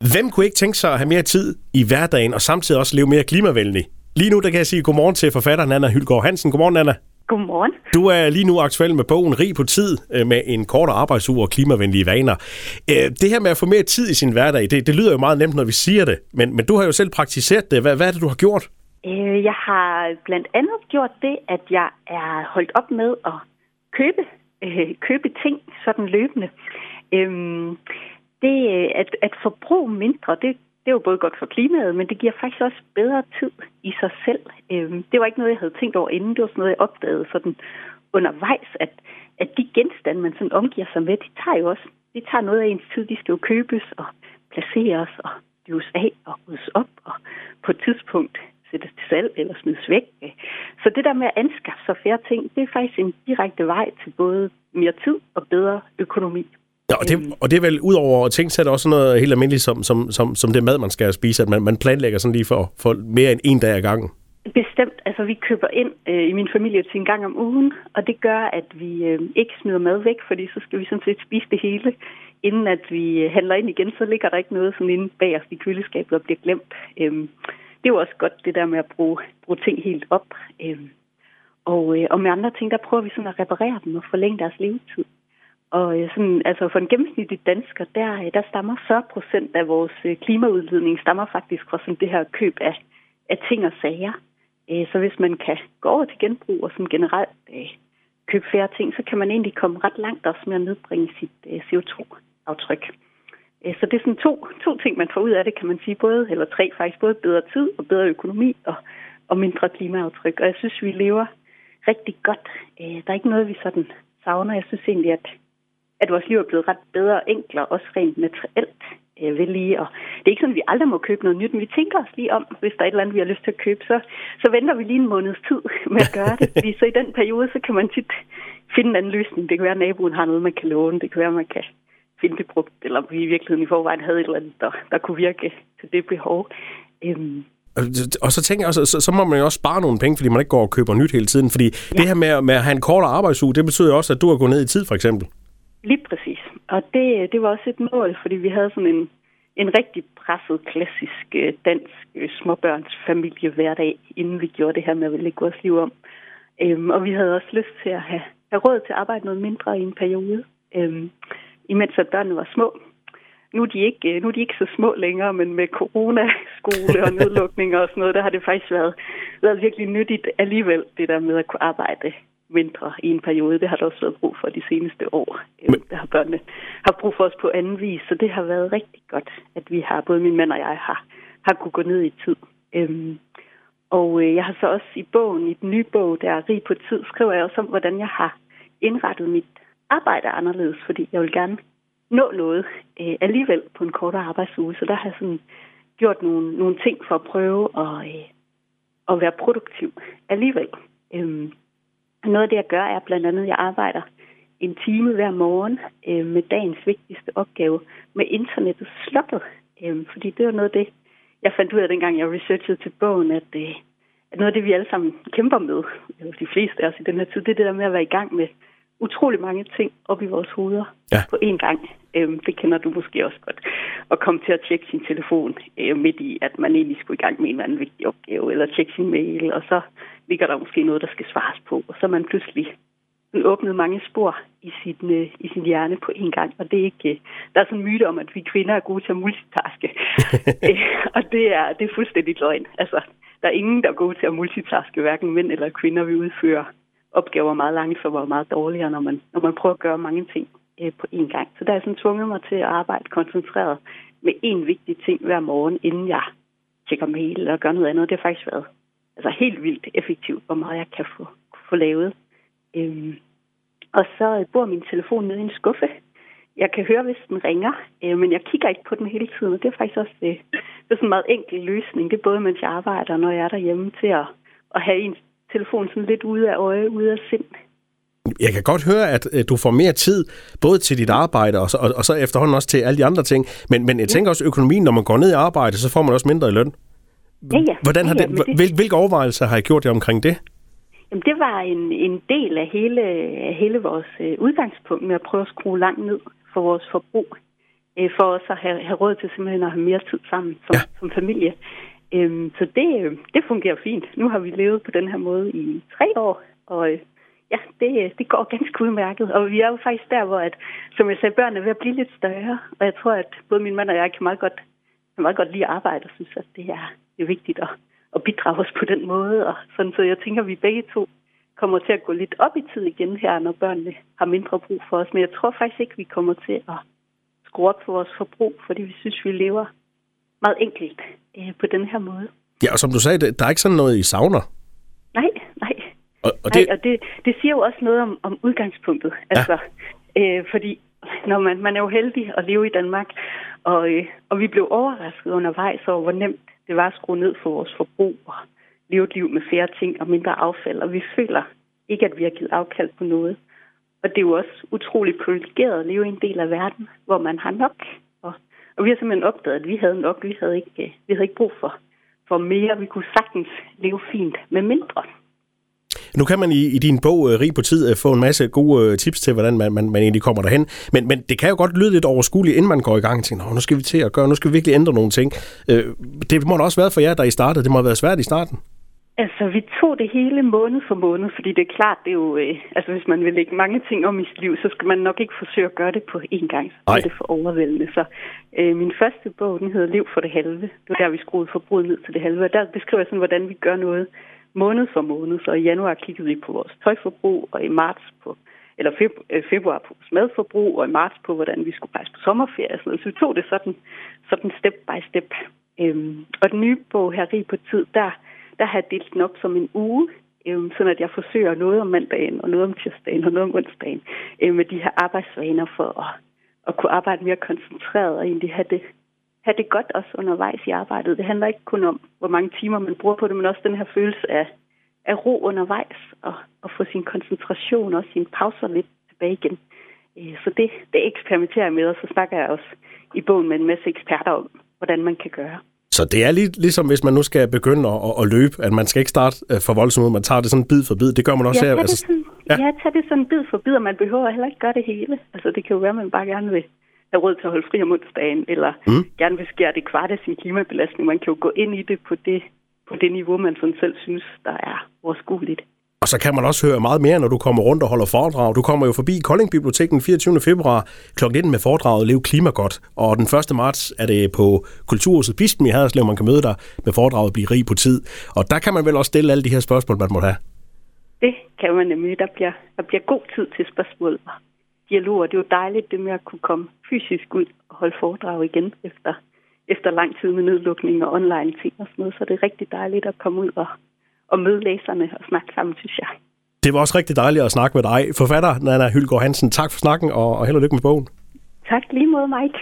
Hvem kunne ikke tænke sig at have mere tid i hverdagen og samtidig også leve mere klimavenlig? Lige nu der kan jeg sige godmorgen til forfatteren Anna Hylgaard Hansen. Godmorgen, Anna. Godmorgen. Du er lige nu aktuel med bogen Rig på tid øh, med en kortere arbejdsuge og klimavenlige vaner. Øh, det her med at få mere tid i sin hverdag, det, det lyder jo meget nemt, når vi siger det, men, men du har jo selv praktiseret det. Hvad, hvad er det, du har gjort? Øh, jeg har blandt andet gjort det, at jeg er holdt op med at købe, købe ting sådan løbende. Øhm, det øh, at, at forbruge mindre, det, det er jo både godt for klimaet, men det giver faktisk også bedre tid i sig selv. Øhm, det var ikke noget, jeg havde tænkt over inden. Det var sådan noget, jeg opdagede sådan undervejs, at, at de genstande, man sådan omgiver sig med, de tager jo også de tager noget af ens tid. De skal jo købes og placeres og gives af og ryddes op og på et tidspunkt sættes til salg eller smides væk. Så det der med at anskaffe sig færre ting, det er faktisk en direkte vej til både mere tid og bedre økonomi. Ja, og, det, og det er vel, udover at tænke, det også noget helt almindeligt, som, som, som, som det mad, man skal spise, at man, man planlægger sådan lige for, for mere end en dag ad gangen. Bestemt. Altså, vi køber ind øh, i min familie til en gang om ugen, og det gør, at vi øh, ikke smider mad væk, fordi så skal vi sådan set spise det hele. Inden at vi øh, handler ind igen, så ligger der ikke noget sådan inde bag os i køleskabet og bliver glemt. Øh, det er jo også godt, det der med at bruge, bruge ting helt op. Øh, og, øh, og med andre ting, der prøver vi sådan at reparere dem og forlænge deres levetid. Og øh, sådan, altså for en gennemsnitlig dansker, der, øh, der stammer 40 procent af vores øh, klimaudledning stammer faktisk fra sådan det her køb af, af ting og sager. Så hvis man kan gå over til genbrug og sådan generelt købe færre ting, så kan man egentlig komme ret langt også med at nedbringe sit CO2-aftryk. Så det er sådan to, to ting, man får ud af det, kan man sige. Både, eller tre faktisk, både bedre tid og bedre økonomi og, og mindre klimaaftryk. Og jeg synes, vi lever rigtig godt. Der er ikke noget, vi sådan savner. Jeg synes egentlig, at at vores liv er blevet ret bedre og enklere, også rent materielt øh, ved lige. Og det er ikke sådan, at vi aldrig må købe noget nyt, men vi tænker os lige om, hvis der er et eller andet, vi har lyst til at købe, så, så venter vi lige en måneds tid med at gøre det. Fordi så i den periode, så kan man tit finde en anden løsning. Det kan være, at naboen har noget, man kan låne. Det kan være, at man kan finde det brugt, eller vi i virkeligheden i forvejen havde et eller andet, der, der kunne virke til det behov. Øhm, og så tænker jeg også, så, så må man jo også spare nogle penge, fordi man ikke går og køber nyt hele tiden. Fordi ja. det her med, med at have en kortere arbejdsuge, det betyder også, at du har gået ned i tid, for eksempel. Lige præcis. Og det, det var også et mål, fordi vi havde sådan en, en rigtig presset, klassisk øh, dansk øh, småbørnsfamilie hverdag, inden vi gjorde det her med at lægge vores liv om. Øhm, og vi havde også lyst til at have, have råd til at arbejde noget mindre i en periode, øhm, imens at børnene var små. Nu er, de ikke, øh, nu er de ikke så små længere, men med coronaskole og nedlukninger og sådan noget, der har det faktisk været, været virkelig nyttigt alligevel, det der med at kunne arbejde mindre i en periode. Det har der også været brug for de seneste år. Men... Der har børnene haft brug for os på anden vis, så det har været rigtig godt, at vi har, både min mand og jeg, har, har kunne gå ned i tid. Øhm, og øh, jeg har så også i bogen, i den nye bog, der er rig på tid, skriver jeg også om, hvordan jeg har indrettet mit arbejde anderledes, fordi jeg vil gerne nå noget øh, alligevel på en kortere arbejdsuge. Så der har jeg sådan gjort nogle, nogle ting for at prøve at, øh, at være produktiv alligevel. Øhm, noget af det, jeg gør, er blandt andet, at jeg arbejder en time hver morgen øh, med dagens vigtigste opgave med internettet slukket. Øh, fordi det var noget af det, jeg fandt ud af, dengang jeg researchede til bogen, at, øh, at noget af det, vi alle sammen kæmper med, eller de fleste af os i den her tid, det er det der med at være i gang med utrolig mange ting op i vores hoveder ja. på én gang. Øhm, det kender du måske også godt. At komme til at tjekke sin telefon øh, midt i, at man egentlig skulle i gang med en eller anden vigtig opgave, eller tjekke sin mail, og så ligger der måske noget, der skal svares på, og så er man pludselig åbnet mange spor i sin, øh, i sin hjerne på en gang, og det er ikke, øh, der er sådan en myte om, at vi kvinder er gode til at multitaske, øh, og det er, det er fuldstændig løgn. Altså, der er ingen, der er gode til at multitaske, hverken mænd eller kvinder, vi udfører opgaver meget langsomt og meget dårligere, når man, når man prøver at gøre mange ting øh, på én gang. Så der er sådan tvunget mig til at arbejde koncentreret med én vigtig ting hver morgen, inden jeg tjekker mail eller gør noget andet. Det har faktisk været altså helt vildt effektivt, hvor meget jeg kan få, få lavet. Øhm, og så øh, bor min telefon nede i en skuffe. Jeg kan høre, hvis den ringer, øh, men jeg kigger ikke på den hele tiden, og det er faktisk også det, øh, det er sådan en meget enkel løsning. Det er både, mens jeg arbejder, og når jeg er derhjemme, til at, at have en telefon sådan lidt ude af øje, ude af sind. Jeg kan godt høre, at du får mere tid, både til dit arbejde, og så, og, og så efterhånden også til alle de andre ting. Men, men jeg tænker også, økonomien, når man går ned i arbejde, så får man også mindre i løn. Ja, ja. Hvordan har ja, ja, det, hvil, hvilke overvejelser har I gjort jer omkring det? Jamen, det var en, en del af hele, af hele vores øh, udgangspunkt med at prøve at skrue langt ned for vores forbrug. øh, for også at have, have råd til simpelthen at have mere tid sammen som, ja. som familie. Øhm, så det, øh, det fungerer fint. Nu har vi levet på den her måde i tre år, og øh, ja, det, det går ganske udmærket. Og vi er jo faktisk der, hvor, at, som jeg sagde, børnene er ved at blive lidt større. Og jeg tror, at både min mand og jeg kan meget godt, kan meget godt lide at arbejde og synes, at det er, det er vigtigt at, at bidrage os på den måde. Og sådan, så jeg tænker, at vi begge to kommer til at gå lidt op i tid igen her, når børnene har mindre brug for os. Men jeg tror faktisk ikke, vi kommer til at skrue op for vores forbrug, fordi vi synes, vi lever meget enkelt øh, på den her måde. Ja, og som du sagde, der er ikke sådan noget, I savner? Og, og det... Nej, og det, det siger jo også noget om, om udgangspunktet. Ja. Altså, øh, fordi når man, man er jo heldig at leve i Danmark, og, øh, og vi blev overrasket undervejs over, hvor nemt det var at skrue ned for vores forbrug og leve et liv med færre ting og mindre affald. Og vi føler ikke, at vi har givet afkald på noget. Og det er jo også utroligt privilegeret at leve i en del af verden, hvor man har nok. Og, og vi har simpelthen opdaget, at vi havde nok. Vi havde ikke, øh, vi havde ikke brug for, for mere. Vi kunne sagtens leve fint med mindre. Nu kan man i, i din bog øh, Rig på tid øh, få en masse gode øh, tips til, hvordan man, man, man egentlig kommer derhen. Men, men det kan jo godt lyde lidt overskueligt, inden man går i gang og tænker, nu skal vi til at gøre, nu skal vi virkelig ændre nogle ting. Det må da også være for jer, der I startede. Det må have været svært i starten. Altså, vi tog det hele måned for måned, fordi det er klart, det er jo... Øh, altså, hvis man vil lægge mange ting om i sit liv, så skal man nok ikke forsøge at gøre det på én gang. Så er det for overvældende. Så øh, min første bog, den hedder Liv for det halve. Det var der, vi skruede forbruget ned til det halve. Og der beskriver jeg sådan, hvordan vi gør noget måned for måned. Så i januar kiggede vi på vores tøjforbrug, og i marts på eller øh, februar, på vores madforbrug, og i marts på, hvordan vi skulle rejse på sommerferie. Så vi tog det sådan, sådan step by step. Øhm, og den nye bog her, Rig på tid, der, der har jeg delt den op som en uge, øhm, sådan at jeg forsøger noget om mandagen, og noget om tirsdagen, og noget om onsdagen, øhm, med de her arbejdsvaner for at, at kunne arbejde mere koncentreret og egentlig have det, have det godt også undervejs i arbejdet. Det handler ikke kun om, hvor mange timer man bruger på det, men også den her følelse af, af ro undervejs, og, og få sin koncentration og sine pauser lidt tilbage igen. Øh, så det, det eksperimenterer jeg med, og så snakker jeg også i bogen med en masse eksperter om, hvordan man kan gøre. Så det er lige, ligesom, hvis man nu skal begynde at, at, at løbe, at man skal ikke starte øh, for voldsomt ud, man tager det sådan bid for bid. Det gør man også ja, her. Altså, sådan, ja. ja, tag det sådan bid for bid, og man behøver heller ikke gøre det hele. Altså, det kan jo være, at man bare gerne vil have råd til at holde fri om onsdagen, eller mm. gerne vil skære det kvart af sin klimabelastning. Man kan jo gå ind i det på det, på det niveau, man sådan selv synes, der er overskueligt. Og så kan man også høre meget mere, når du kommer rundt og holder foredrag. Du kommer jo forbi Kolding Bibliotek den 24. februar kl. 19 med foredraget Lev Klimagodt. Og den 1. marts er det på Kulturhuset Bispen i Haderslev, man kan møde dig med foredraget Bliv rig på tid. Og der kan man vel også stille alle de her spørgsmål, man må have. Det kan man nemlig. Der bliver, der bliver god tid til spørgsmål og dialoger. Det jo dejligt det med at kunne komme fysisk ud og holde foredrag igen efter, efter lang tid med nedlukning og online ting og sådan noget. Så det er rigtig dejligt at komme ud og at møde læserne og snakke sammen, synes jeg. Det var også rigtig dejligt at snakke med dig. Forfatter Nana Hylgaard Hansen, tak for snakken, og held og lykke med bogen. Tak lige måde, Mike.